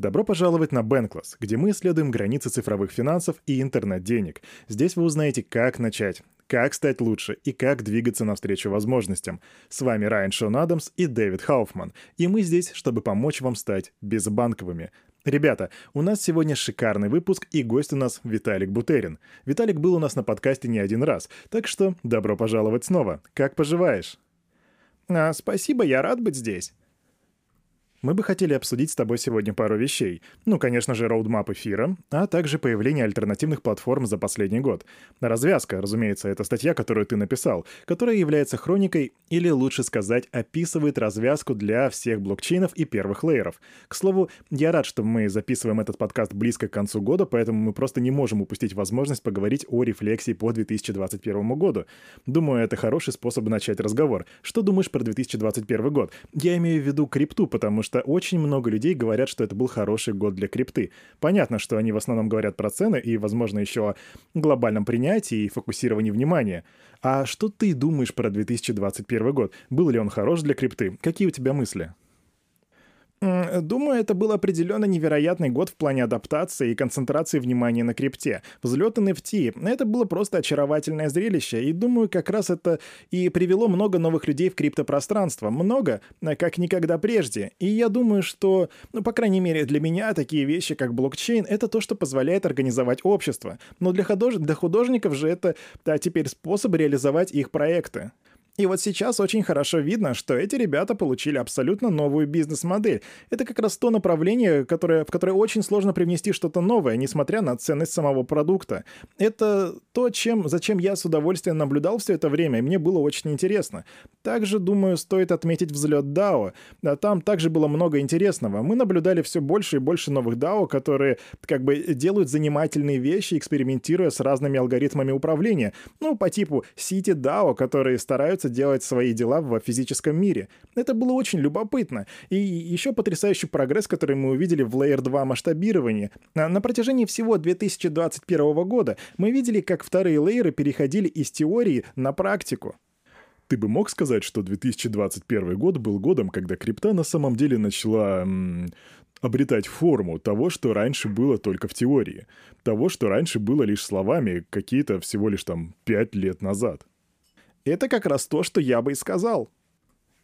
Добро пожаловать на Бенкласс, где мы исследуем границы цифровых финансов и интернет-денег. Здесь вы узнаете, как начать, как стать лучше и как двигаться навстречу возможностям. С вами Райан Шон Адамс и Дэвид Хауфман, и мы здесь, чтобы помочь вам стать безбанковыми. Ребята, у нас сегодня шикарный выпуск, и гость у нас Виталик Бутерин. Виталик был у нас на подкасте не один раз, так что добро пожаловать снова. Как поживаешь? А, спасибо, я рад быть здесь. Мы бы хотели обсудить с тобой сегодня пару вещей. Ну, конечно же, роудмап эфира, а также появление альтернативных платформ за последний год. Развязка, разумеется, это статья, которую ты написал, которая является хроникой, или лучше сказать, описывает развязку для всех блокчейнов и первых лейеров. К слову, я рад, что мы записываем этот подкаст близко к концу года, поэтому мы просто не можем упустить возможность поговорить о рефлексии по 2021 году. Думаю, это хороший способ начать разговор. Что думаешь про 2021 год? Я имею в виду крипту, потому что что очень много людей говорят, что это был хороший год для крипты. Понятно, что они в основном говорят про цены и, возможно, еще о глобальном принятии и фокусировании внимания. А что ты думаешь про 2021 год? Был ли он хорош для крипты? Какие у тебя мысли? Думаю, это был определенно невероятный год в плане адаптации и концентрации внимания на крипте. Взлет NFT — это было просто очаровательное зрелище, и думаю, как раз это и привело много новых людей в криптопространство. Много, э, как никогда прежде. И я думаю, что, ну, по крайней мере, для меня такие вещи, как блокчейн, это то, что позволяет организовать общество. Но для, худож... для художников же это да, теперь способ реализовать их проекты. И вот сейчас очень хорошо видно, что эти ребята получили абсолютно новую бизнес-модель. Это как раз то направление, которое, в которое очень сложно привнести что-то новое, несмотря на ценность самого продукта. Это то, чем, зачем я с удовольствием наблюдал все это время, и мне было очень интересно. Также, думаю, стоит отметить взлет DAO. Там также было много интересного. Мы наблюдали все больше и больше новых DAO, которые как бы делают занимательные вещи, экспериментируя с разными алгоритмами управления. Ну, по типу City DAO, которые стараются делать свои дела в физическом мире. Это было очень любопытно. И еще потрясающий прогресс, который мы увидели в Layer 2 масштабировании. На протяжении всего 2021 года мы видели, как вторые лейеры переходили из теории на практику. Ты бы мог сказать, что 2021 год был годом, когда крипта на самом деле начала м- обретать форму того, что раньше было только в теории, того, что раньше было лишь словами какие-то всего лишь там пять лет назад. Это как раз то, что я бы и сказал.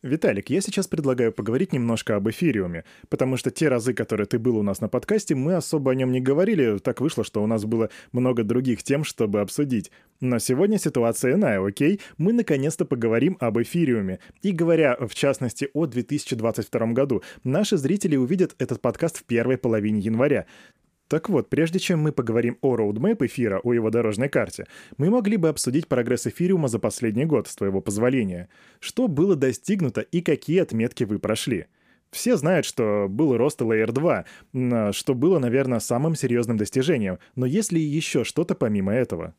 Виталик, я сейчас предлагаю поговорить немножко об эфириуме, потому что те разы, которые ты был у нас на подкасте, мы особо о нем не говорили, так вышло, что у нас было много других тем, чтобы обсудить. Но сегодня ситуация иная, окей? Мы наконец-то поговорим об эфириуме. И говоря, в частности, о 2022 году, наши зрители увидят этот подкаст в первой половине января. Так вот, прежде чем мы поговорим о роудмэп эфира, о его дорожной карте, мы могли бы обсудить прогресс эфириума за последний год, с твоего позволения. Что было достигнуто и какие отметки вы прошли? Все знают, что был рост Layer 2, что было, наверное, самым серьезным достижением, но есть ли еще что-то помимо этого?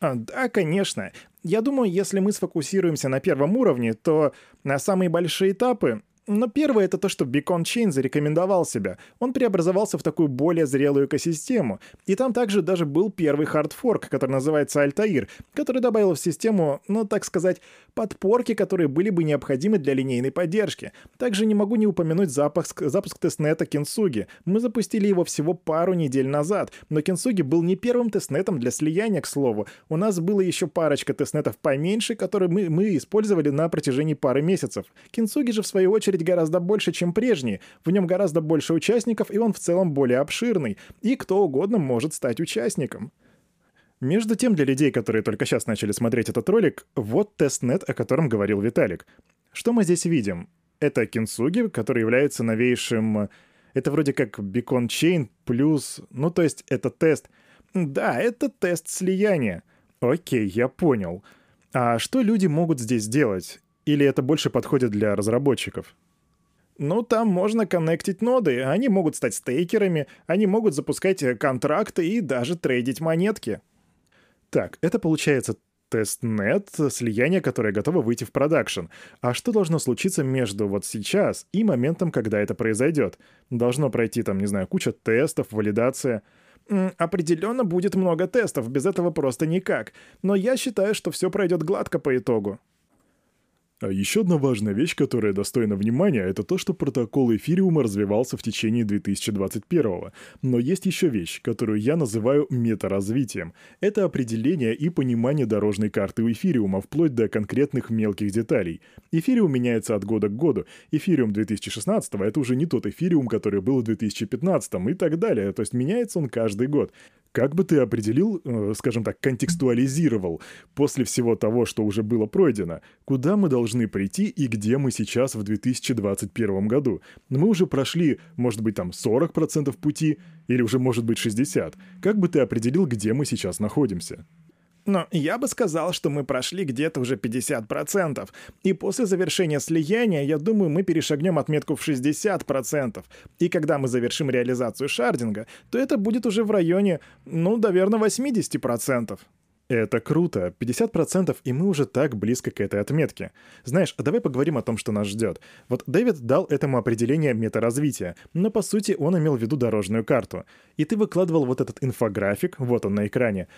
А, да, конечно. Я думаю, если мы сфокусируемся на первом уровне, то на самые большие этапы но первое это то, что Beacon Chain зарекомендовал себя. Он преобразовался в такую более зрелую экосистему. И там также даже был первый хардфорк, который называется Altair, который добавил в систему, ну так сказать, подпорки, которые были бы необходимы для линейной поддержки. Также не могу не упомянуть запуск, запуск тестнета Kintsugi. Мы запустили его всего пару недель назад, но Kintsugi был не первым тестнетом для слияния, к слову. У нас было еще парочка тестнетов поменьше, которые мы, мы использовали на протяжении пары месяцев. Kintsugi же в свою очередь очередь гораздо больше, чем прежний. В нем гораздо больше участников, и он в целом более обширный. И кто угодно может стать участником. Между тем, для людей, которые только сейчас начали смотреть этот ролик, вот тестнет, о котором говорил Виталик. Что мы здесь видим? Это Kintsugi, который является новейшим... Это вроде как Beacon Chain плюс... Ну, то есть это тест... Да, это тест слияния. Окей, я понял. А что люди могут здесь делать? Или это больше подходит для разработчиков? Ну, там можно коннектить ноды, они могут стать стейкерами, они могут запускать э, контракты и даже трейдить монетки. Так, это получается тестнет, слияние, которое готово выйти в продакшн. А что должно случиться между вот сейчас и моментом, когда это произойдет? Должно пройти там, не знаю, куча тестов, валидация. Определенно будет много тестов, без этого просто никак. Но я считаю, что все пройдет гладко по итогу. А еще одна важная вещь, которая достойна внимания, это то, что протокол эфириума развивался в течение 2021 Но есть еще вещь, которую я называю метаразвитием. Это определение и понимание дорожной карты у эфириума, вплоть до конкретных мелких деталей. Эфириум меняется от года к году. Эфириум 2016 это уже не тот эфириум, который был в 2015 и так далее. То есть меняется он каждый год. Как бы ты определил, э, скажем так, контекстуализировал после всего того, что уже было пройдено, куда мы должны прийти и где мы сейчас в 2021 году? Мы уже прошли, может быть, там 40% пути или уже, может быть, 60%. Как бы ты определил, где мы сейчас находимся? Но я бы сказал, что мы прошли где-то уже 50%. И после завершения слияния, я думаю, мы перешагнем отметку в 60%. И когда мы завершим реализацию шардинга, то это будет уже в районе, ну, наверное, 80%. Это круто. 50% и мы уже так близко к этой отметке. Знаешь, давай поговорим о том, что нас ждет. Вот Дэвид дал этому определение метаразвития, но по сути он имел в виду дорожную карту. И ты выкладывал вот этот инфографик, вот он на экране.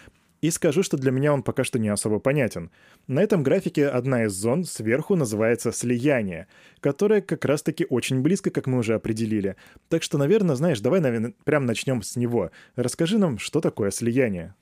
И скажу, что для меня он пока что не особо понятен. На этом графике одна из зон сверху называется «слияние», которое как раз-таки очень близко, как мы уже определили. Так что, наверное, знаешь, давай, наверное, прям начнем с него. Расскажи нам, что такое слияние.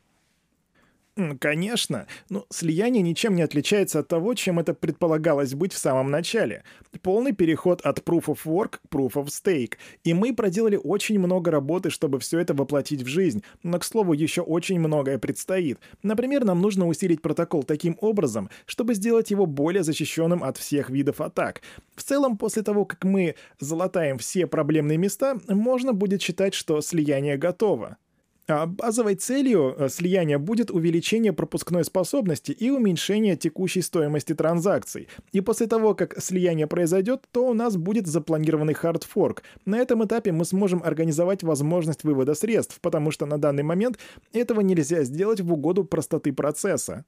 Конечно, но слияние ничем не отличается от того, чем это предполагалось быть в самом начале. Полный переход от Proof of Work к Proof of Stake. И мы проделали очень много работы, чтобы все это воплотить в жизнь. Но, к слову, еще очень многое предстоит. Например, нам нужно усилить протокол таким образом, чтобы сделать его более защищенным от всех видов атак. В целом, после того, как мы залатаем все проблемные места, можно будет считать, что слияние готово. А базовой целью э, слияния будет увеличение пропускной способности и уменьшение текущей стоимости транзакций. И после того, как слияние произойдет, то у нас будет запланированный хардфорк. На этом этапе мы сможем организовать возможность вывода средств, потому что на данный момент этого нельзя сделать в угоду простоты процесса.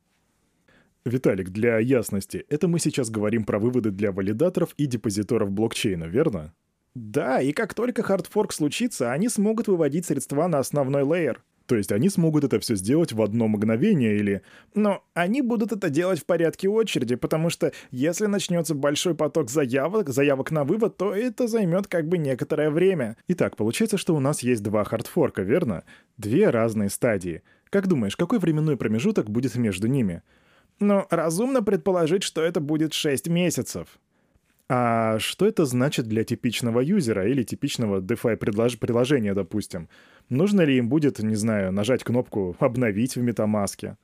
Виталик, для ясности, это мы сейчас говорим про выводы для валидаторов и депозиторов блокчейна, верно? Да, и как только хардфорк случится, они смогут выводить средства на основной лейер. То есть они смогут это все сделать в одно мгновение или... Но они будут это делать в порядке очереди, потому что если начнется большой поток заявок, заявок на вывод, то это займет как бы некоторое время. Итак, получается, что у нас есть два хардфорка, верно? Две разные стадии. Как думаешь, какой временной промежуток будет между ними? Ну, разумно предположить, что это будет 6 месяцев. А что это значит для типичного юзера или типичного DeFi приложения, допустим? Нужно ли им будет, не знаю, нажать кнопку «Обновить» в MetaMask?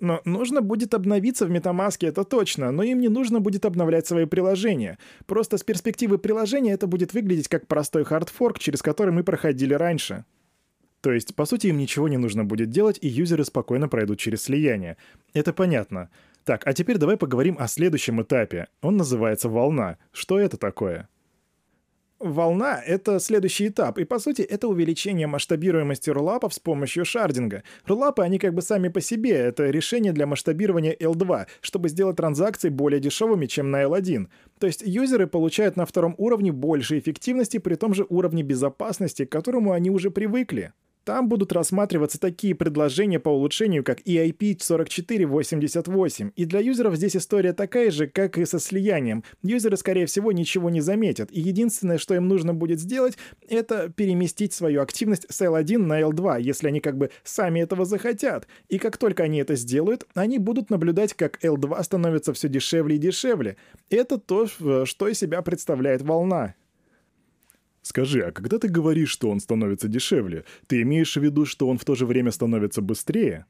Но нужно будет обновиться в MetaMask, это точно, но им не нужно будет обновлять свои приложения. Просто с перспективы приложения это будет выглядеть как простой хардфорк, через который мы проходили раньше. То есть, по сути, им ничего не нужно будет делать, и юзеры спокойно пройдут через слияние. Это понятно. Так, а теперь давай поговорим о следующем этапе. Он называется волна. Что это такое? Волна — это следующий этап, и по сути это увеличение масштабируемости рулапов с помощью шардинга. Рулапы, они как бы сами по себе, это решение для масштабирования L2, чтобы сделать транзакции более дешевыми, чем на L1. То есть юзеры получают на втором уровне больше эффективности при том же уровне безопасности, к которому они уже привыкли. Там будут рассматриваться такие предложения по улучшению, как EIP 4488, и для юзеров здесь история такая же, как и со слиянием. Юзеры, скорее всего, ничего не заметят, и единственное, что им нужно будет сделать, это переместить свою активность с L1 на L2, если они как бы сами этого захотят. И как только они это сделают, они будут наблюдать, как L2 становится все дешевле и дешевле. Это то, что из себя представляет волна. Скажи, а когда ты говоришь, что он становится дешевле, ты имеешь в виду, что он в то же время становится быстрее?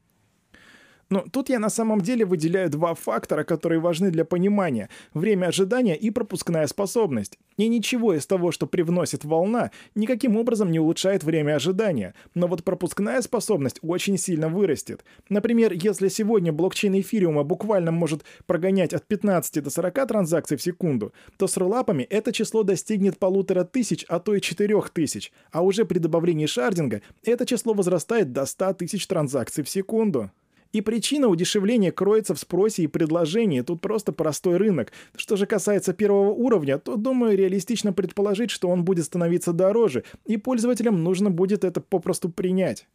Но тут я на самом деле выделяю два фактора, которые важны для понимания — время ожидания и пропускная способность. И ничего из того, что привносит волна, никаким образом не улучшает время ожидания. Но вот пропускная способность очень сильно вырастет. Например, если сегодня блокчейн эфириума буквально может прогонять от 15 до 40 транзакций в секунду, то с рулапами это число достигнет полутора тысяч, а то и четырех тысяч. А уже при добавлении шардинга это число возрастает до 100 тысяч транзакций в секунду. И причина удешевления кроется в спросе и предложении, тут просто простой рынок. Что же касается первого уровня, то, думаю, реалистично предположить, что он будет становиться дороже, и пользователям нужно будет это попросту принять.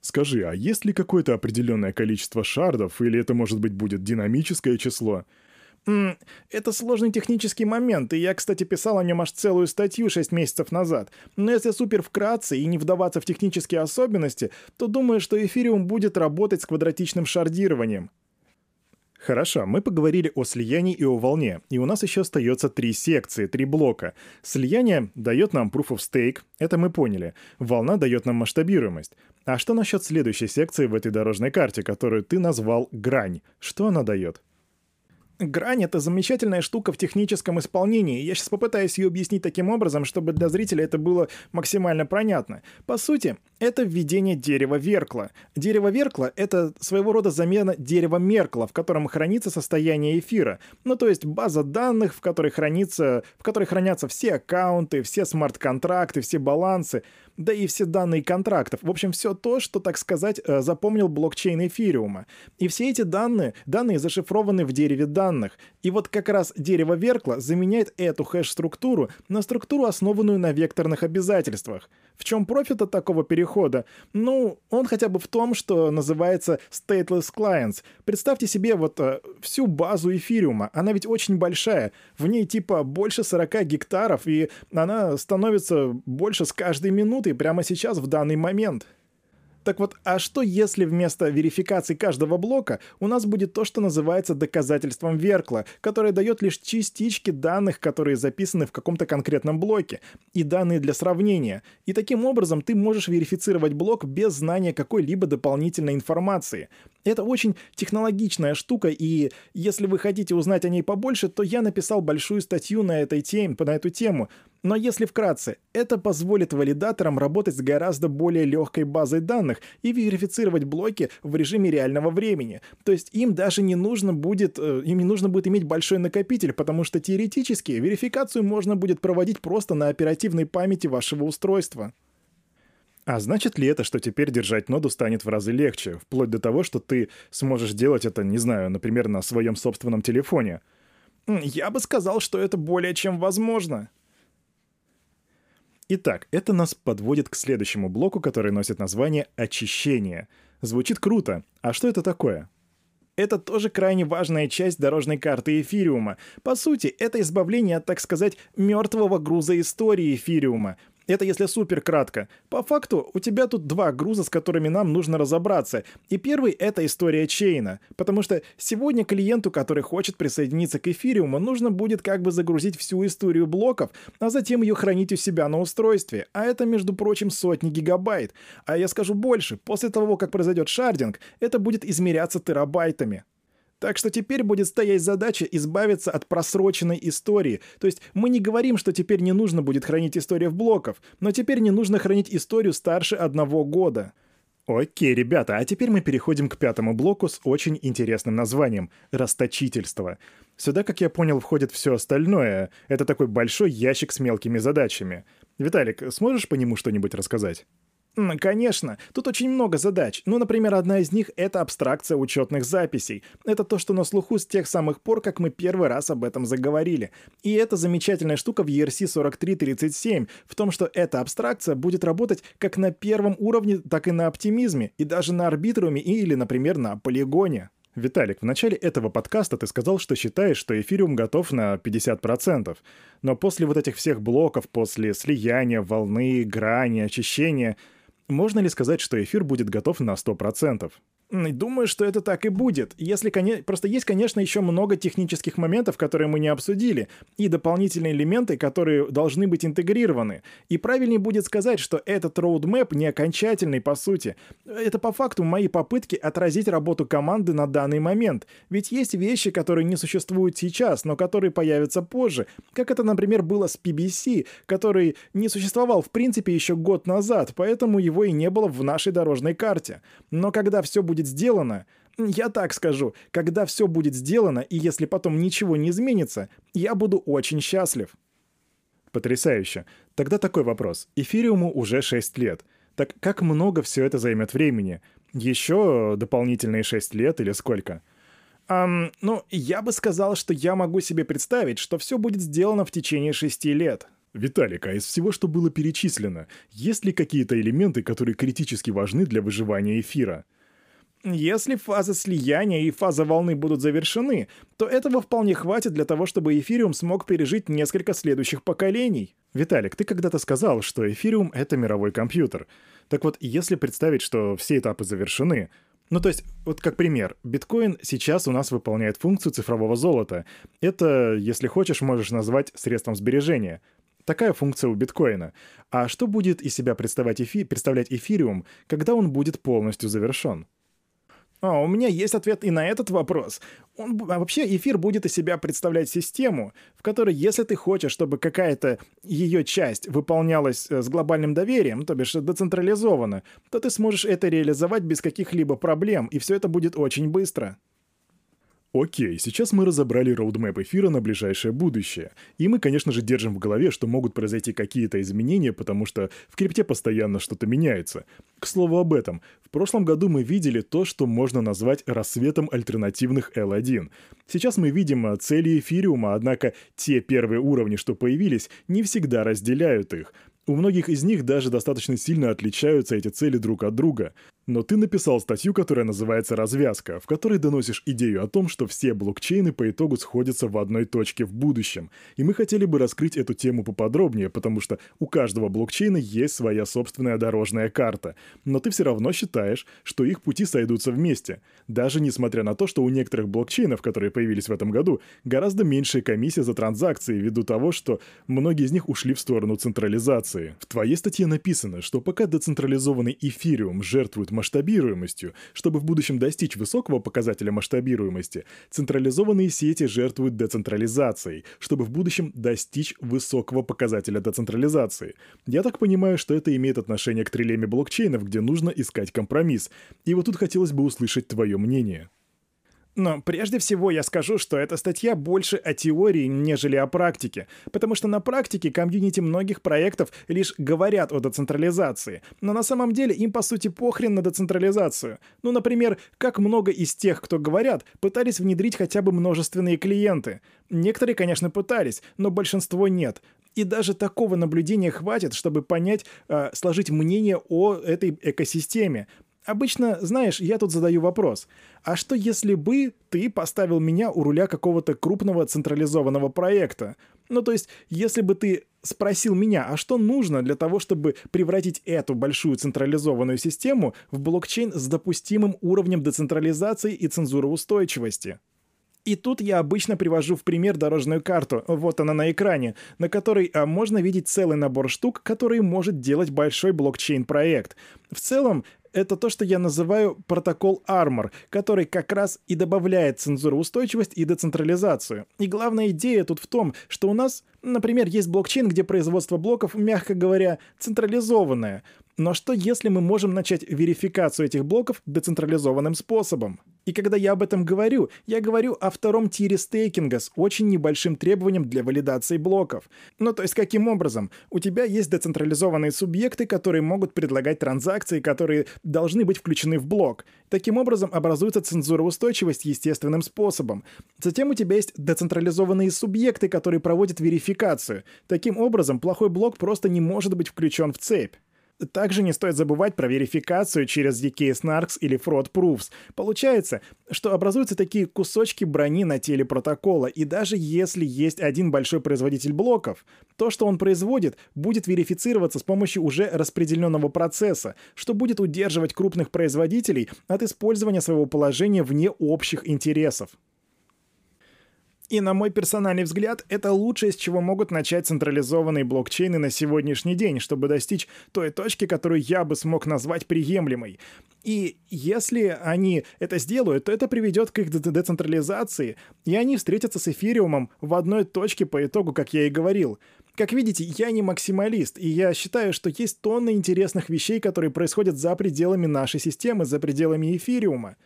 Скажи, а есть ли какое-то определенное количество шардов, или это, может быть, будет динамическое число? Это сложный технический момент, и я, кстати, писал о нем аж целую статью 6 месяцев назад. Но если супер вкратце и не вдаваться в технические особенности, то думаю, что эфириум будет работать с квадратичным шардированием. Хорошо, мы поговорили о слиянии и о волне, и у нас еще остается три секции, три блока. Слияние дает нам proof of stake, это мы поняли. Волна дает нам масштабируемость. А что насчет следующей секции в этой дорожной карте, которую ты назвал грань? Что она дает? Грань — это замечательная штука в техническом исполнении. Я сейчас попытаюсь ее объяснить таким образом, чтобы для зрителя это было максимально понятно. По сути, это введение дерева Веркла. Дерево Веркла — это своего рода замена дерева Меркла, в котором хранится состояние эфира. Ну, то есть база данных, в которой, хранится, в которой хранятся все аккаунты, все смарт-контракты, все балансы — да и все данные контрактов. В общем, все то, что, так сказать, э, запомнил блокчейн эфириума. И все эти данные, данные зашифрованы в дереве данных. И вот как раз дерево Веркла заменяет эту хэш-структуру на структуру, основанную на векторных обязательствах. В чем профит от такого перехода? Ну, он хотя бы в том, что называется stateless clients. Представьте себе вот э, всю базу эфириума. Она ведь очень большая. В ней типа больше 40 гектаров, и она становится больше с каждой минутой прямо сейчас, в данный момент. Так вот, а что если вместо верификации каждого блока у нас будет то, что называется доказательством Веркла, которое дает лишь частички данных, которые записаны в каком-то конкретном блоке, и данные для сравнения. И таким образом ты можешь верифицировать блок без знания какой-либо дополнительной информации. Это очень технологичная штука, и если вы хотите узнать о ней побольше, то я написал большую статью на, этой теме, на эту тему. Но если вкратце, это позволит валидаторам работать с гораздо более легкой базой данных и верифицировать блоки в режиме реального времени. То есть им даже не нужно будет, э, им не нужно будет иметь большой накопитель, потому что теоретически верификацию можно будет проводить просто на оперативной памяти вашего устройства. А значит ли это, что теперь держать ноду станет в разы легче, вплоть до того, что ты сможешь делать это, не знаю, например, на своем собственном телефоне? Я бы сказал, что это более чем возможно. Итак, это нас подводит к следующему блоку, который носит название «очищение». Звучит круто. А что это такое? Это тоже крайне важная часть дорожной карты эфириума. По сути, это избавление от, так сказать, мертвого груза истории эфириума. Это если супер кратко. По факту, у тебя тут два груза, с которыми нам нужно разобраться. И первый — это история чейна. Потому что сегодня клиенту, который хочет присоединиться к эфириуму, нужно будет как бы загрузить всю историю блоков, а затем ее хранить у себя на устройстве. А это, между прочим, сотни гигабайт. А я скажу больше, после того, как произойдет шардинг, это будет измеряться терабайтами. Так что теперь будет стоять задача избавиться от просроченной истории. То есть мы не говорим, что теперь не нужно будет хранить историю в блоков, но теперь не нужно хранить историю старше одного года. Окей, ребята, а теперь мы переходим к пятому блоку с очень интересным названием — расточительство. Сюда, как я понял, входит все остальное. Это такой большой ящик с мелкими задачами. Виталик, сможешь по нему что-нибудь рассказать? Конечно, тут очень много задач. Ну, например, одна из них — это абстракция учетных записей. Это то, что на слуху с тех самых пор, как мы первый раз об этом заговорили. И это замечательная штука в ERC 4337 в том, что эта абстракция будет работать как на первом уровне, так и на оптимизме, и даже на арбитруме или, например, на полигоне. Виталик, в начале этого подкаста ты сказал, что считаешь, что эфириум готов на 50%. Но после вот этих всех блоков, после слияния, волны, грани, очищения — можно ли сказать, что эфир будет готов на 100%? Думаю, что это так и будет. Если, коне... Просто есть, конечно, еще много технических моментов, которые мы не обсудили, и дополнительные элементы, которые должны быть интегрированы. И правильнее будет сказать, что этот роудмэп не окончательный по сути. Это по факту мои попытки отразить работу команды на данный момент. Ведь есть вещи, которые не существуют сейчас, но которые появятся позже. Как это, например, было с PBC, который не существовал в принципе еще год назад, поэтому его и не было в нашей дорожной карте. Но когда все будет будет сделано, я так скажу, когда все будет сделано, и если потом ничего не изменится, я буду очень счастлив. Потрясающе. Тогда такой вопрос. Эфириуму уже 6 лет. Так как много все это займет времени? Еще дополнительные 6 лет или сколько? Um, ну, я бы сказал, что я могу себе представить, что все будет сделано в течение шести лет. Виталик, а из всего, что было перечислено, есть ли какие-то элементы, которые критически важны для выживания эфира? Если фаза слияния и фаза волны будут завершены, то этого вполне хватит для того, чтобы эфириум смог пережить несколько следующих поколений. Виталик, ты когда-то сказал, что эфириум — это мировой компьютер. Так вот, если представить, что все этапы завершены, ну, то есть, вот как пример, биткоин сейчас у нас выполняет функцию цифрового золота. Это, если хочешь, можешь назвать средством сбережения. Такая функция у биткоина. А что будет из себя представлять, эфи... представлять эфириум, когда он будет полностью завершен? А, у меня есть ответ и на этот вопрос. Он, а вообще эфир будет из себя представлять систему, в которой, если ты хочешь, чтобы какая-то ее часть выполнялась э, с глобальным доверием, то бишь децентрализованно, то ты сможешь это реализовать без каких-либо проблем, и все это будет очень быстро. Окей, сейчас мы разобрали роудмэп эфира на ближайшее будущее. И мы, конечно же, держим в голове, что могут произойти какие-то изменения, потому что в крипте постоянно что-то меняется. К слову об этом, в прошлом году мы видели то, что можно назвать рассветом альтернативных L1. Сейчас мы видим а, цели эфириума, однако те первые уровни, что появились, не всегда разделяют их. У многих из них даже достаточно сильно отличаются эти цели друг от друга. Но ты написал статью, которая называется «Развязка», в которой доносишь идею о том, что все блокчейны по итогу сходятся в одной точке в будущем. И мы хотели бы раскрыть эту тему поподробнее, потому что у каждого блокчейна есть своя собственная дорожная карта. Но ты все равно считаешь, что их пути сойдутся вместе. Даже несмотря на то, что у некоторых блокчейнов, которые появились в этом году, гораздо меньшая комиссия за транзакции ввиду того, что многие из них ушли в сторону централизации. В твоей статье написано, что пока децентрализованный эфириум жертвует масштабируемостью. Чтобы в будущем достичь высокого показателя масштабируемости, централизованные сети жертвуют децентрализацией, чтобы в будущем достичь высокого показателя децентрализации. Я так понимаю, что это имеет отношение к трилеме блокчейнов, где нужно искать компромисс. И вот тут хотелось бы услышать твое мнение. Но прежде всего я скажу, что эта статья больше о теории, нежели о практике, потому что на практике комьюнити многих проектов лишь говорят о децентрализации, но на самом деле им по сути похрен на децентрализацию. Ну, например, как много из тех, кто говорят, пытались внедрить хотя бы множественные клиенты. Некоторые, конечно, пытались, но большинство нет. И даже такого наблюдения хватит, чтобы понять, э, сложить мнение о этой экосистеме. Обычно, знаешь, я тут задаю вопрос. А что если бы ты поставил меня у руля какого-то крупного централизованного проекта? Ну, то есть, если бы ты спросил меня, а что нужно для того, чтобы превратить эту большую централизованную систему в блокчейн с допустимым уровнем децентрализации и цензуроустойчивости? И тут я обычно привожу в пример дорожную карту, вот она на экране, на которой а, можно видеть целый набор штук, которые может делать большой блокчейн-проект. В целом, это то, что я называю протокол Armor, который как раз и добавляет цензуроустойчивость и децентрализацию. И главная идея тут в том, что у нас, например, есть блокчейн, где производство блоков, мягко говоря, централизованное. Но что если мы можем начать верификацию этих блоков децентрализованным способом? И когда я об этом говорю, я говорю о втором тире стейкинга с очень небольшим требованием для валидации блоков. Ну то есть каким образом? У тебя есть децентрализованные субъекты, которые могут предлагать транзакции, которые должны быть включены в блок. Таким образом образуется цензуроустойчивость естественным способом. Затем у тебя есть децентрализованные субъекты, которые проводят верификацию. Таким образом, плохой блок просто не может быть включен в цепь. Также не стоит забывать про верификацию через DK Snarks или Fraud Proofs. Получается, что образуются такие кусочки брони на теле протокола, и даже если есть один большой производитель блоков, то, что он производит, будет верифицироваться с помощью уже распределенного процесса, что будет удерживать крупных производителей от использования своего положения вне общих интересов. И на мой персональный взгляд, это лучшее, с чего могут начать централизованные блокчейны на сегодняшний день, чтобы достичь той точки, которую я бы смог назвать приемлемой. И если они это сделают, то это приведет к их децентрализации, и они встретятся с эфириумом в одной точке по итогу, как я и говорил. Как видите, я не максималист, и я считаю, что есть тонны интересных вещей, которые происходят за пределами нашей системы, за пределами эфириума.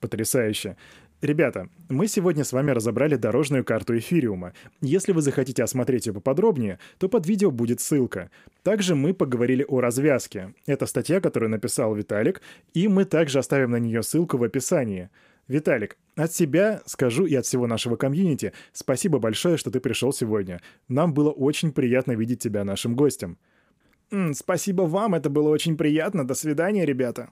Потрясающе. Ребята, мы сегодня с вами разобрали дорожную карту эфириума. Если вы захотите осмотреть ее поподробнее, то под видео будет ссылка. Также мы поговорили о развязке. Это статья, которую написал Виталик, и мы также оставим на нее ссылку в описании. Виталик, от себя скажу и от всего нашего комьюнити спасибо большое, что ты пришел сегодня. Нам было очень приятно видеть тебя нашим гостем. Спасибо вам, это было очень приятно. До свидания, ребята.